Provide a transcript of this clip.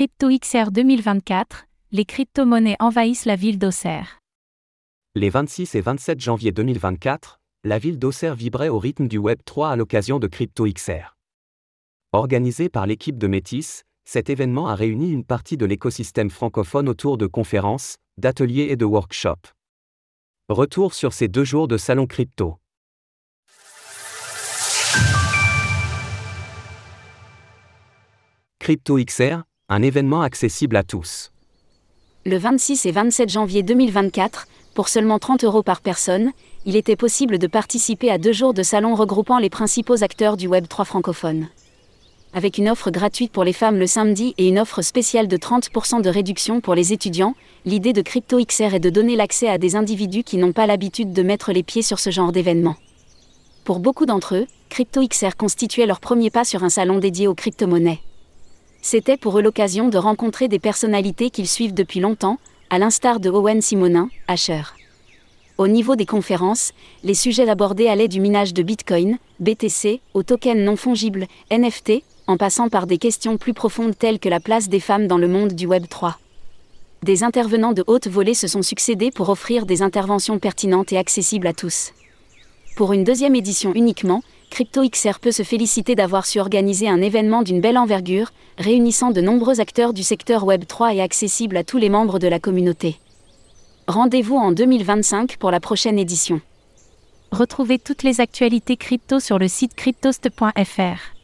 CryptoXR 2024, les crypto-monnaies envahissent la ville d'Auxerre. Les 26 et 27 janvier 2024, la ville d'Auxerre vibrait au rythme du Web 3 à l'occasion de CryptoXR. Organisé par l'équipe de Métis, cet événement a réuni une partie de l'écosystème francophone autour de conférences, d'ateliers et de workshops. Retour sur ces deux jours de salon crypto. CryptoXR, un événement accessible à tous. Le 26 et 27 janvier 2024, pour seulement 30 euros par personne, il était possible de participer à deux jours de salon regroupant les principaux acteurs du Web 3 francophone. Avec une offre gratuite pour les femmes le samedi et une offre spéciale de 30% de réduction pour les étudiants, l'idée de CryptoXR est de donner l'accès à des individus qui n'ont pas l'habitude de mettre les pieds sur ce genre d'événement. Pour beaucoup d'entre eux, CryptoXR constituait leur premier pas sur un salon dédié aux crypto-monnaies. C'était pour eux l'occasion de rencontrer des personnalités qu'ils suivent depuis longtemps, à l'instar de Owen Simonin, Asher. Au niveau des conférences, les sujets abordés allaient du minage de Bitcoin, BTC, aux tokens non fongibles, NFT, en passant par des questions plus profondes telles que la place des femmes dans le monde du Web 3. Des intervenants de haute volée se sont succédés pour offrir des interventions pertinentes et accessibles à tous. Pour une deuxième édition uniquement, CryptoXR peut se féliciter d'avoir su organiser un événement d'une belle envergure, réunissant de nombreux acteurs du secteur Web3 et accessible à tous les membres de la communauté. Rendez-vous en 2025 pour la prochaine édition. Retrouvez toutes les actualités crypto sur le site cryptost.fr.